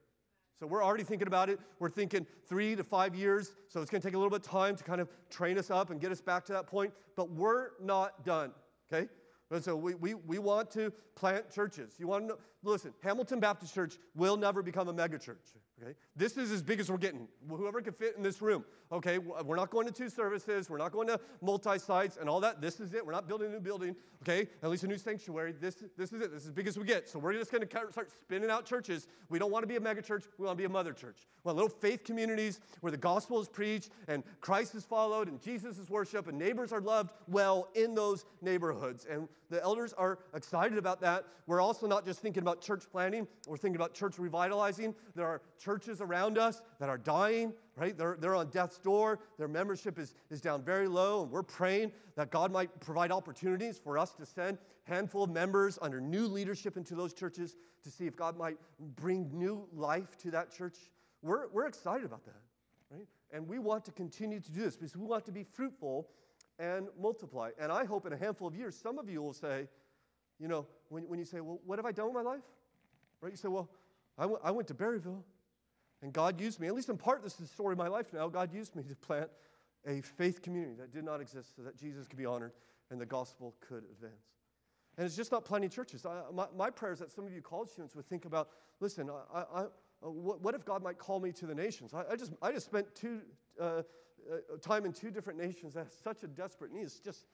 So we're already thinking about it. We're thinking three to five years. So it's going to take a little bit of time to kind of train us up and get us back to that point. But we're not done, okay? And so we, we, we want to plant churches. You want to know, listen, Hamilton Baptist Church will never become a megachurch. Okay? This is as big as we're getting. Whoever can fit in this room. Okay, we're not going to two services. We're not going to multi-sites and all that. This is it. We're not building a new building. Okay, at least a new sanctuary. This, this is it. This is as big as we get. So we're just going to start spinning out churches. We don't want to be a megachurch. We want to be a mother church. We want little faith communities where the gospel is preached and Christ is followed and Jesus is worshiped and neighbors are loved well in those neighborhoods. And the elders are excited about that. We're also not just thinking about church planting. We're thinking about church revitalizing. There are churches around us that are dying, right? They're, they're on death's door. Their membership is, is down very low. And we're praying that God might provide opportunities for us to send handful of members under new leadership into those churches to see if God might bring new life to that church. We're, we're excited about that, right? And we want to continue to do this because we want to be fruitful and multiply. And I hope in a handful of years, some of you will say, you know, when, when you say, well, what have I done with my life? Right? You say, well, I, w- I went to Berryville and God used me, at least in part, this is the story of my life now. God used me to plant a faith community that did not exist so that Jesus could be honored and the gospel could advance. And it's just not planting churches. I, my, my prayer is that some of you college students would think about listen, I, I, what, what, if God might call me to the nations? I, just, I just spent two, uh, time in two different nations that have such a desperate need. It's just,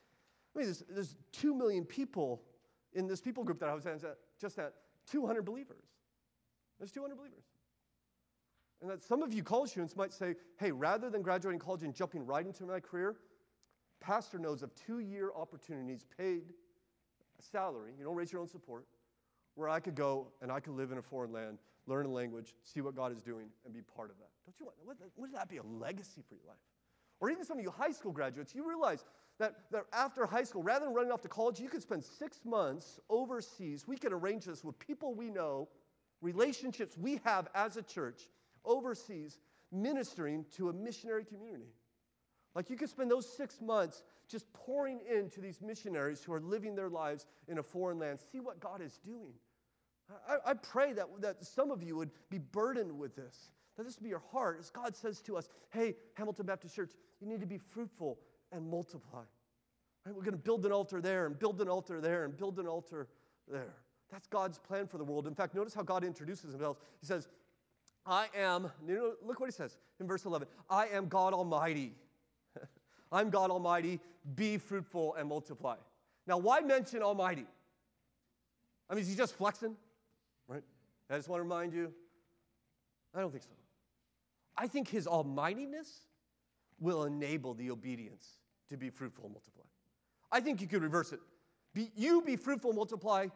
I mean, there's, there's two million people in this people group that I was at, just at 200 believers. There's 200 believers. And that some of you college students might say, hey, rather than graduating college and jumping right into my career, pastor knows of two year opportunities, paid salary, you don't raise your own support, where I could go and I could live in a foreign land, learn a language, see what God is doing, and be part of that. Don't you want, wouldn't that be a legacy for your life? Or even some of you high school graduates, you realize that, that after high school, rather than running off to college, you could spend six months overseas. We could arrange this with people we know, relationships we have as a church overseas ministering to a missionary community. Like you could spend those six months just pouring into these missionaries who are living their lives in a foreign land. See what God is doing. I, I, pray that, that some of you would be burdened with this, that this be your heart as God says to us, hey, Hamilton Baptist Church, you need to be fruitful and multiply. Right? We're going to build an altar there and build an altar there and build an altar there. That's God's plan for the world. In fact, notice how God introduces himself. He says, I am, you know, look what he says in verse 11 I am God Almighty. I'm God Almighty. Be fruitful and multiply. Now, why mention Almighty? I mean, is he just flexing? Right? I just want to remind you. I don't think so. I think his almightiness will enable the obedience to be fruitful and multiply. I think you could reverse it. Be, you be fruitful multiply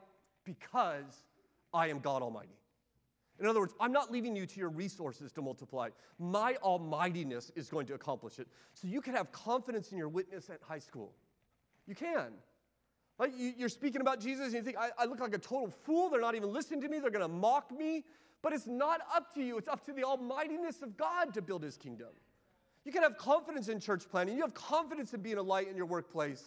because I am God Almighty. In other words, I'm not leaving you to your resources to multiply. My almightiness is going to accomplish it. So you can have confidence in your witness at high school. You can. Like you're speaking about Jesus and you think, I, I look like a total fool. They're not even listening to me. They're going to mock me. But it's not up to you. It's up to the almightiness of God to build his kingdom. You can have confidence in church planting. You have confidence in being a light in your workplace,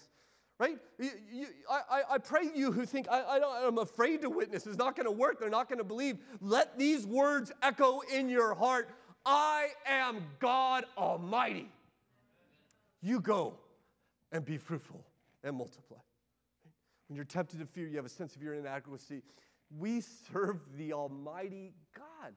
right? You, you, I, I pray you who think, I, I am afraid to witness, it's not going to work, they're not going to believe. Let these words echo in your heart I am God Almighty. You go and be fruitful and multiply. When you're tempted to fear, you have a sense of your inadequacy. We serve the Almighty God.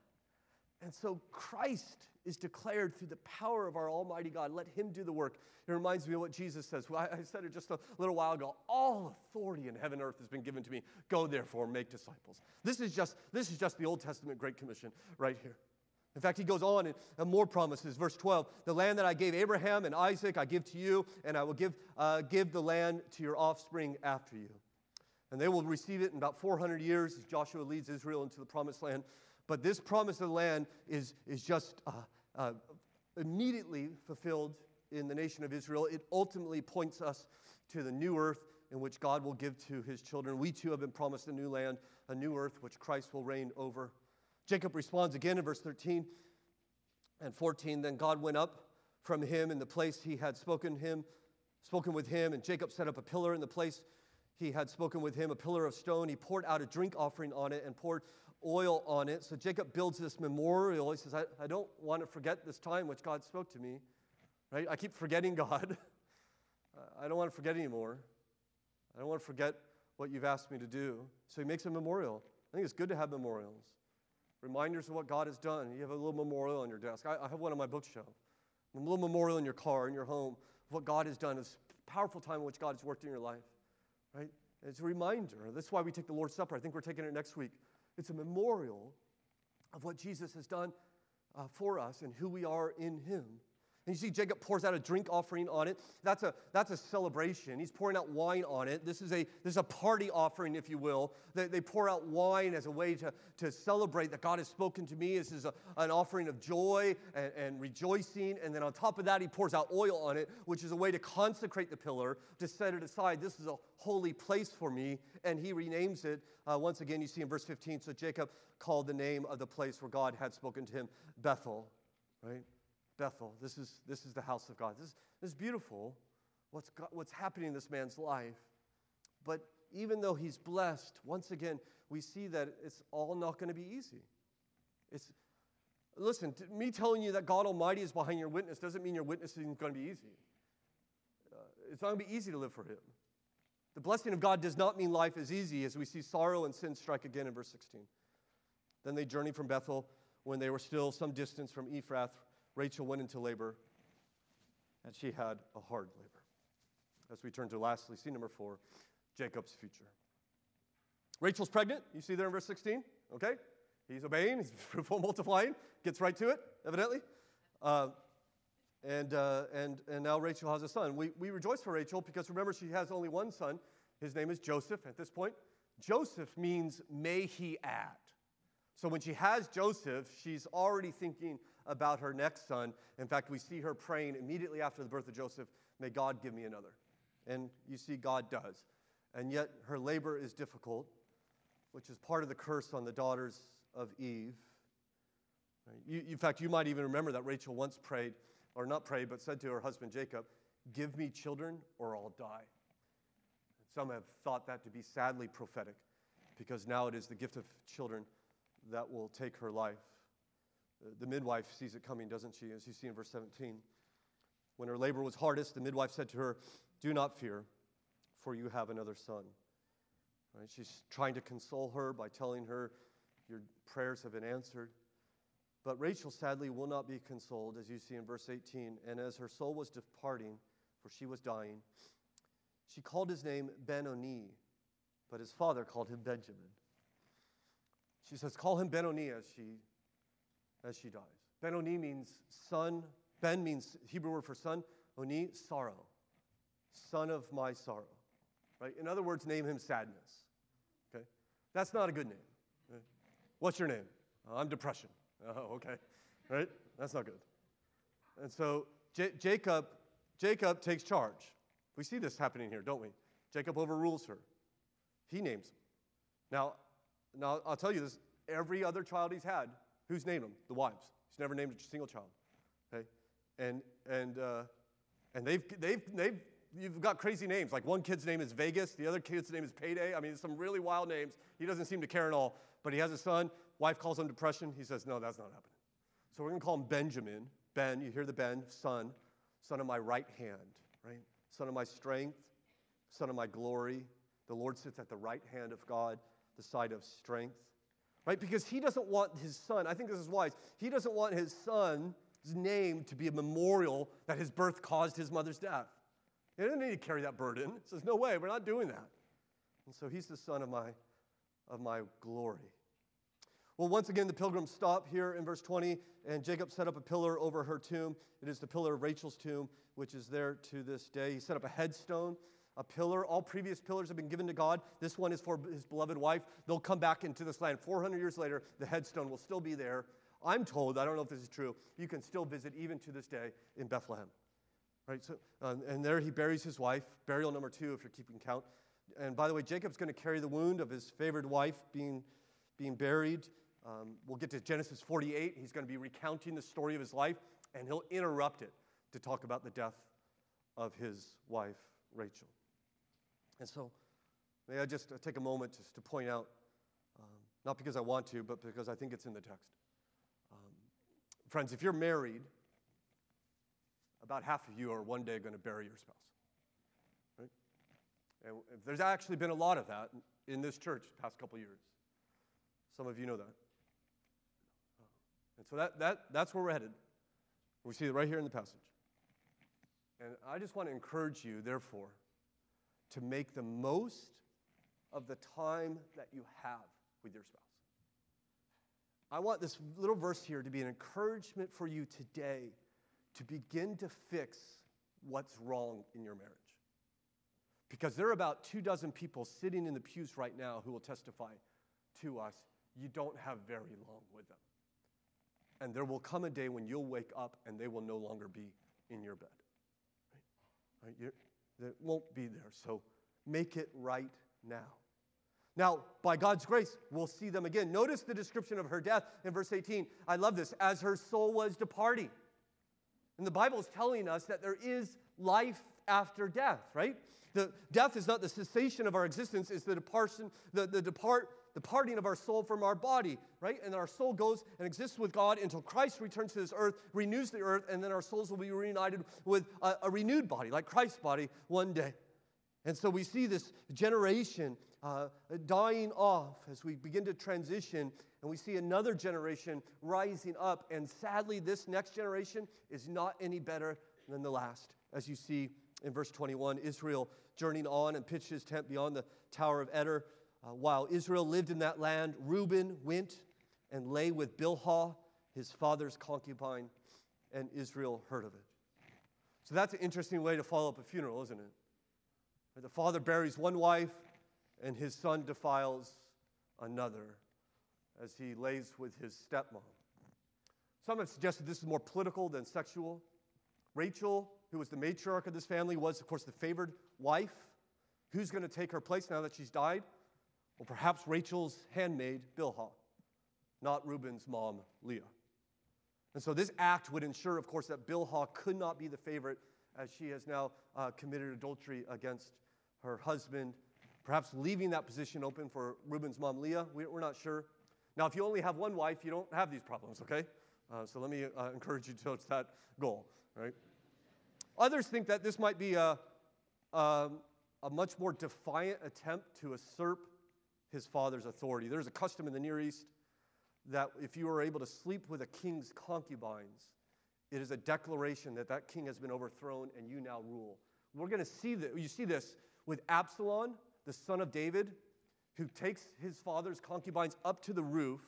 And so Christ is declared through the power of our Almighty God. Let Him do the work. It reminds me of what Jesus says. I said it just a little while ago. All authority in heaven and earth has been given to me. Go therefore, make disciples. This is just, this is just the Old Testament Great Commission right here. In fact, he goes on and, and, more promises. Verse 12 The land that I gave Abraham and Isaac, I give to you, and I will give, uh, give the land to your offspring after you. And they will receive it in about 400 years as Joshua leads Israel into the promised land. But this promise of the land is, is just uh, uh, immediately fulfilled in the nation of Israel. It ultimately points us to the new earth in which God will give to his children. We too have been promised a new land, a new earth, which Christ will reign over. Jacob responds again in verse 13 and 14. Then God went up from him in the place he had spoken him, spoken with him, and Jacob set up a pillar in the place he had spoken with him, a pillar of stone. He poured out a drink offering on it and poured oil on it. So Jacob builds this memorial. He says, I, I don't want to forget this time which God spoke to me. Right? I keep forgetting God. I don't want to forget anymore. I don't want to forget what you've asked me to do. So he makes a memorial. I think it's good to have memorials. Reminders of what God has done. You have a little memorial on your desk. I, I have one on my bookshelf. A little memorial in your car, in your home, of what God has done. A powerful time in which God has worked in your life. Right? It's a reminder. That's why we take the Lord's Supper. I think we're taking it next week. It's a memorial of what Jesus has done uh, for us and who we are in Him. And you see, Jacob pours out a drink offering on it. That's a, that's a celebration. He's pouring out wine on it. This is a, this is a party offering, if you will. They, they pour out wine as a way to, to celebrate that God has spoken to me. This is a, an offering of joy and, and rejoicing. And then on top of that, he pours out oil on it, which is a way to consecrate the pillar, to set it aside. This is a holy place for me. And he renames it. Uh, once again, you see in verse 15. So Jacob called the name of the place where God had spoken to him Bethel, right? Bethel. This is, this is the house of God. This, this is beautiful, what's, what's happening in this man's life. But even though he's blessed, once again, we see that it's all not going to be easy. It's, listen, me telling you that God Almighty is behind your witness doesn't mean your witness isn't going to be easy. Uh, it's not going to be easy to live for Him. The blessing of God does not mean life is easy, as we see sorrow and sin strike again in verse 16. Then they journeyed from Bethel when they were still some distance from Ephrath Rachel went into labor, and she had a hard labor. As we turn to lastly, see number four, Jacob's future. Rachel's pregnant. You see there in verse 16? Okay? He's obeying, he's fruitful, multiplying, gets right to it, evidently. Uh, and, uh, and, and now Rachel has a son. We, we rejoice for Rachel because remember, she has only one son. His name is Joseph at this point. Joseph means may he add. So when she has Joseph, she's already thinking about her next son. In fact, we see her praying immediately after the birth of Joseph, May God give me another. And you see, God does. And yet, her labor is difficult, which is part of the curse on the daughters of Eve. You, in fact, you might even remember that Rachel once prayed, or not prayed, but said to her husband Jacob, Give me children or I'll die. Some have thought that to be sadly prophetic because now it is the gift of children that will take her life. The midwife sees it coming, doesn't she? As you see in verse 17. When her labor was hardest, the midwife said to her, Do not fear, for you have another son. Right? She's trying to console her by telling her, Your prayers have been answered. But Rachel sadly will not be consoled, as you see in verse 18. And as her soul was departing, for she was dying, she called his name Ben Oni, but his father called him Benjamin. she says, Call him Benoni as she, as she dies. Benoni means son. Ben means Hebrew word for son. Oni, sorrow. Son of my sorrow. Right? In other words, name him sadness. Okay? That's not a good name. Right? What's your name? Uh, I'm depression. Oh, okay. Right? That's not good. And so J- Jacob, Jacob takes charge. We see this happening here, don't we? Jacob overrules her. He names him. Now, now I'll tell you this: every other child he's had, who's named them? The wives. She's never named a single child. Okay, and and uh, and they've they've they've you've got crazy names. Like one kid's name is Vegas, the other kid's name is Payday. I mean, some really wild names. He doesn't seem to care at all. But he has a son. Wife calls him depression. He says, no, that's not happening. So we're going to call him Benjamin. Ben, you hear the Ben, son, son of my right hand, right? Son of my strength, son of my glory. The Lord sits at the right hand of God, the side of strength, right? Because he doesn't want his son, I think this is wise, he doesn't want his son's name to be a memorial that his birth caused his mother's death. He doesn't need to carry that burden. He says, No way, we're not doing that. And so he's the son of my, of my glory. Well, once again, the pilgrims stop here in verse 20, and Jacob set up a pillar over her tomb. It is the pillar of Rachel's tomb, which is there to this day. He set up a headstone, a pillar. All previous pillars have been given to God. This one is for his beloved wife. They'll come back into this land. 400 years later, the headstone will still be there. I'm told, I don't know if this is true, you can still visit even to this day in Bethlehem. Right? So, um, and there he buries his wife, burial number two, if you're keeping count. And by the way, Jacob's going to carry the wound of his favored wife being, being buried. Um, we'll get to Genesis 48. He's going to be recounting the story of his life, and he'll interrupt it to talk about the death of his wife, Rachel. And so, may I just uh, take a moment just to point out, um, not because I want to, but because I think it's in the text. Um, friends, if you're married, about half of you are one day going to bury your spouse. Right? And there's actually been a lot of that in this church the past couple years. Some of you know that. And so that, that, that's where we're headed. We see it right here in the passage. And I just want to encourage you, therefore, to make the most of the time that you have with your spouse. I want this little verse here to be an encouragement for you today to begin to fix what's wrong in your marriage. Because there are about two dozen people sitting in the pews right now who will testify to us you don't have very long with them. And there will come a day when you'll wake up and they will no longer be in your bed. Right? right? They won't be there. So make it right now. Now, by God's grace, we'll see them again. Notice the description of her death in verse 18. I love this. As her soul was departing. And the Bible is telling us that there is life after death, right? The death is not the cessation of our existence, it's the departure, the, the depart, departing of our soul from our body, right? And our soul goes and exists with God until Christ returns to this earth, renews the earth, and then our souls will be reunited with a, a renewed body, like Christ's body, one day. And so we see this generation uh, dying off as we begin to transition, and we see another generation rising up. And sadly, this next generation is not any better than the last. As you see in verse 21, Israel journeying on and pitched his tent beyond the Tower of Eder. Uh, while Israel lived in that land, Reuben went and lay with Bilhah, his father's concubine, and Israel heard of it. So that's an interesting way to follow up a funeral, isn't it? The father buries one wife, and his son defiles another as he lays with his stepmom. Some have suggested this is more political than sexual. Rachel, who was the matriarch of this family, was, of course, the favored wife. Who's going to take her place now that she's died? Well, perhaps Rachel's handmaid, Bilhah, not Reuben's mom, Leah. And so this act would ensure, of course, that Bilhah could not be the favorite as she has now uh, committed adultery against her husband, perhaps leaving that position open for Reuben's mom, Leah. We're not sure. Now, if you only have one wife, you don't have these problems, okay? Uh, so let me uh, encourage you towards that goal, right? Others think that this might be a, um, a much more defiant attempt to usurp his father's authority. There's a custom in the Near East that if you are able to sleep with a king's concubines, it is a declaration that that king has been overthrown and you now rule. We're going to see that. You see this with Absalom, the son of David, who takes his father's concubines up to the roof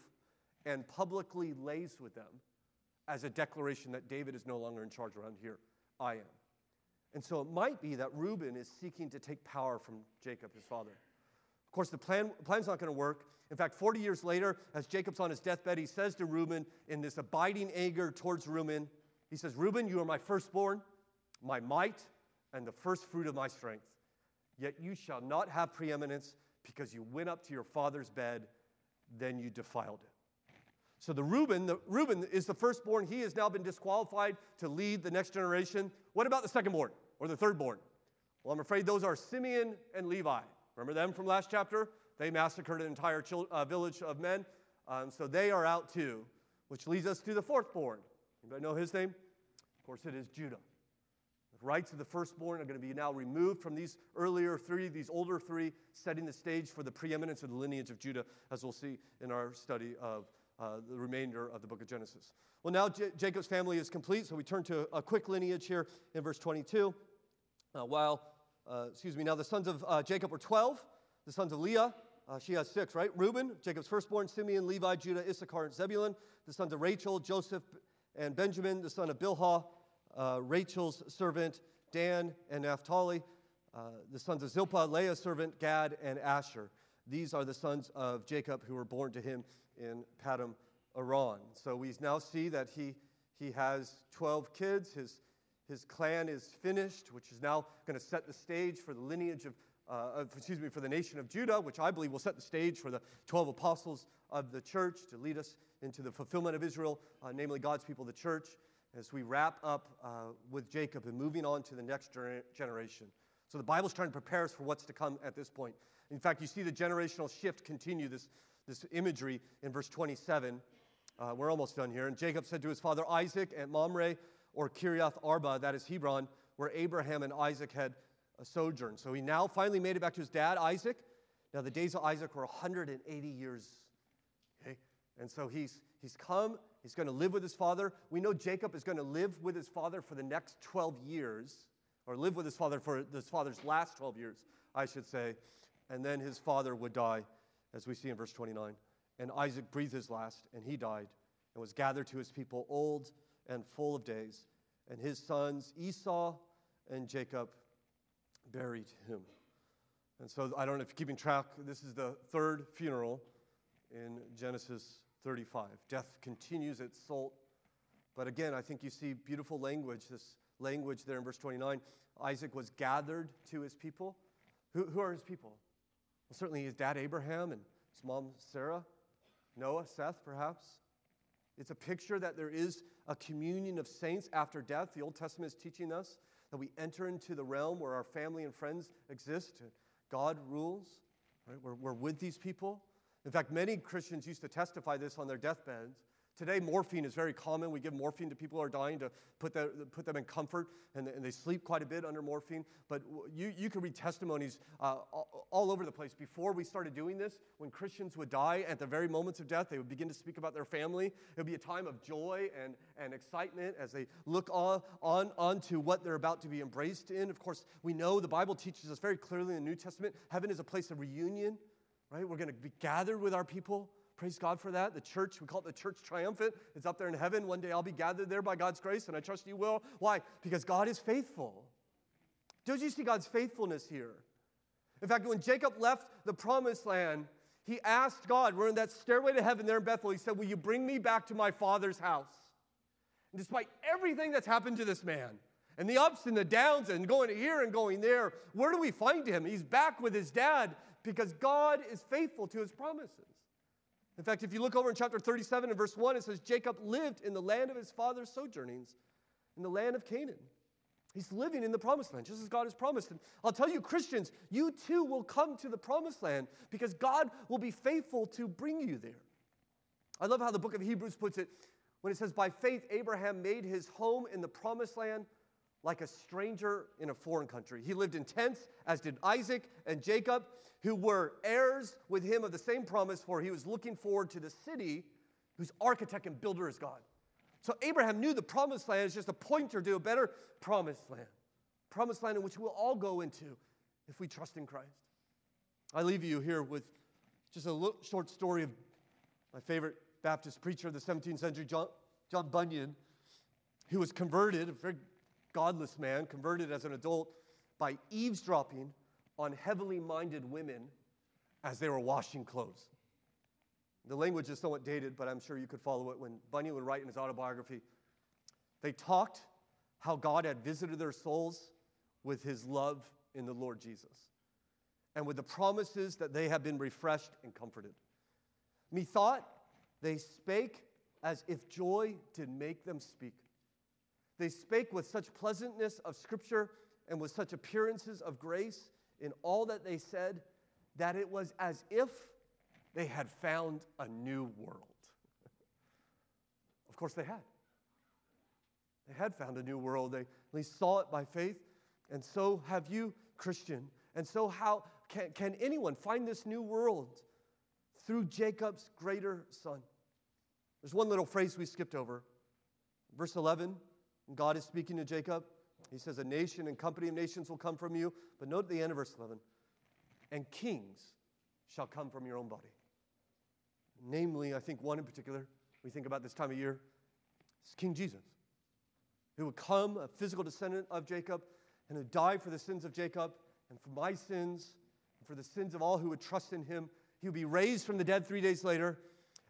and publicly lays with them as a declaration that David is no longer in charge around here. I am. And so it might be that Reuben is seeking to take power from Jacob, his father. Of course, the plan, plan's not going to work. In fact, 40 years later, as Jacob's on his deathbed, he says to Reuben, in this abiding anger towards Reuben, he says, Reuben, you are my firstborn, my might, and the first fruit of my strength. Yet you shall not have preeminence because you went up to your father's bed, then you defiled it. So the Reuben, the Reuben is the firstborn. He has now been disqualified to lead the next generation. What about the secondborn or the thirdborn? Well, I'm afraid those are Simeon and Levi. Remember them from last chapter? They massacred an entire uh, village of men. Um, so they are out too, which leads us to the fourthborn. Anybody know his name? Of course, it is Judah. The rights of the firstborn are going to be now removed from these earlier three, these older three, setting the stage for the preeminence of the lineage of Judah, as we'll see in our study of uh, the remainder of the book of Genesis. Well, now J- Jacob's family is complete, so we turn to a quick lineage here in verse 22. Uh, while, uh, excuse me, now the sons of uh, Jacob were 12, the sons of Leah, uh, she has six, right? Reuben, Jacob's firstborn, Simeon, Levi, Judah, Issachar, and Zebulun, the sons of Rachel, Joseph, and Benjamin, the son of Bilhah, uh, Rachel's servant, Dan, and Naphtali, the sons of Zilpah, Leah's servant, Gad, and Asher. These are the sons of Jacob who were born to him in Padam Aram. So we now see that he, he has 12 kids. His, his clan is finished, which is now going to set the stage for the lineage of, uh, excuse me, for the nation of Judah, which I believe will set the stage for the 12 apostles of the church to lead us into the fulfillment of Israel, uh, namely God's people, the church, as we wrap up uh, with Jacob and moving on to the next generation. So the Bible's trying to prepare us for what's to come at this point. In fact, you see the generational shift continue this, this imagery in verse 27. Uh, we're almost done here. And Jacob said to his father Isaac at Mamre or Kiriath Arba, that is Hebron, where Abraham and Isaac had a sojourn. So he now finally made it back to his dad, Isaac. Now, the days of Isaac were 180 years. Okay? And so he's, he's come, he's going to live with his father. We know Jacob is going to live with his father for the next 12 years, or live with his father for his father's last 12 years, I should say and then his father would die, as we see in verse 29. And Isaac breathed his last, and he died, and was gathered to his people old and full of days. And his sons, Esau and Jacob, buried him. And so I don't know if you're keeping track, this is the third funeral in Genesis 35. Death continues its salt. But again, I think you see beautiful language, this language there in verse 29. Isaac was gathered to his people. Who, who are his people? Well, certainly his dad Abraham and his mom Sarah, Noah, Seth, perhaps. It's a picture that there is a communion of saints after death. The Old Testament is teaching us that we enter into the realm where our family and friends exist. God rules. Right? We're, we're with these people. In fact, many Christians used to testify this on their deathbeds Today, morphine is very common. We give morphine to people who are dying to put, the, put them in comfort, and, and, they sleep quite a bit under morphine. But you, you can read testimonies uh, all over the place. Before we started doing this, when Christians would die at the very moments of death, they would begin to speak about their family. It would be a time of joy and, and excitement as they look on, on, on to what they're about to be embraced in. Of course, we know the Bible teaches us very clearly in the New Testament heaven is a place of reunion, right? We're going to be gathered with our people. Praise God for that. The church, we call it the church triumphant. It's up there in heaven. One day I'll be gathered there by God's grace, and I trust you will. Why? Because God is faithful. Don't you see God's faithfulness here? In fact, when Jacob left the promised land, he asked God, we're in that stairway to heaven there in Bethel, he said, Will you bring me back to my father's house? And despite everything that's happened to this man, and the ups and the downs, and going here and going there, where do we find him? He's back with his dad because God is faithful to his promises. In fact, if you look over in chapter 37 and verse 1, it says, Jacob lived in the land of his father's sojournings, in the land of Canaan. He's living in the promised land, just as God has promised. And I'll tell you, Christians, you too will come to the promised land because God will be faithful to bring you there. I love how the book of Hebrews puts it when it says, By faith, Abraham made his home in the promised land like a stranger in a foreign country. He lived in tents, as did Isaac and Jacob who were heirs with him of the same promise, for he was looking forward to the city whose architect and builder is God. So Abraham knew the promised land is just a pointer to a better promised land, promised land in which we'll all go into if we trust in Christ. I leave you here with Just a little short story of my favorite Baptist preacher of the 17th century, John, John Bunyan, who was converted, a very godless man, converted as an adult by eavesdropping on heavily minded women as they were washing clothes. The language is somewhat dated, but I'm sure you could follow it when Bunyan would write in his autobiography. They talked how God had visited their souls with his love in the Lord Jesus and with the promises that they have been refreshed and comforted. Methought they spake as if joy did make them speak. They spake with such pleasantness of Scripture and with such appearances of grace in all that they said that it was as if they had found a new world. of course, they had. They had found a new world. They at least saw it by faith. And so have you, Christian. And so, how can, can anyone find this new world? Through Jacob's greater son. There's one little phrase we skipped over. Verse 11, God is speaking to Jacob. He says, A nation and company of nations will come from you. But note the end of verse 11 and kings shall come from your own body. Namely, I think one in particular, we think about this time of year, is King Jesus, who would come, a physical descendant of Jacob, and who died for the sins of Jacob and for my sins and for the sins of all who would trust in him. He would be raised from the dead three days later.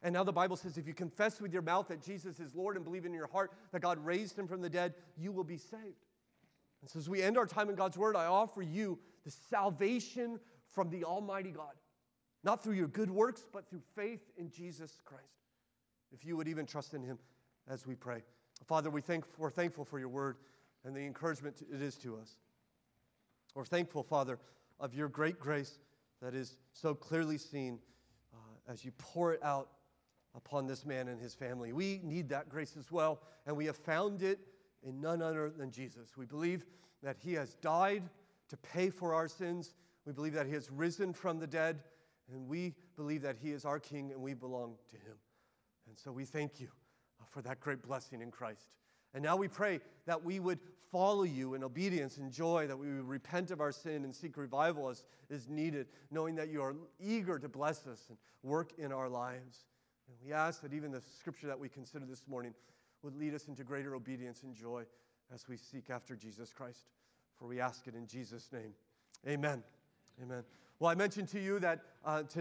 And now the Bible says if you confess with your mouth that Jesus is Lord and believe in your heart that God raised him from the dead, you will be saved. And so as we end our time in God's word, I offer you the salvation from the Almighty God, not through your good works, but through faith in Jesus Christ. If you would even trust in him as we pray. Father, we thank, we're thankful for your word and the encouragement it is to us. We're thankful, Father, of your great grace that is so clearly seen uh, as you pour it out upon this man and his family. We need that grace as well, and we have found it in none other than Jesus. We believe that he has died to pay for our sins. We believe that he has risen from the dead, and we believe that he is our king and we belong to him. And so we thank you uh, for that great blessing in Christ. And now we pray that we would follow you in obedience and joy, that we would repent of our sin and seek revival as is needed, knowing that you are eager to bless us and work in our lives. And we ask that even the scripture that we consider this morning would lead us into greater obedience and joy as we seek after Jesus Christ. For we ask it in Jesus' name. Amen. Amen. Well, I mentioned to you that uh, today.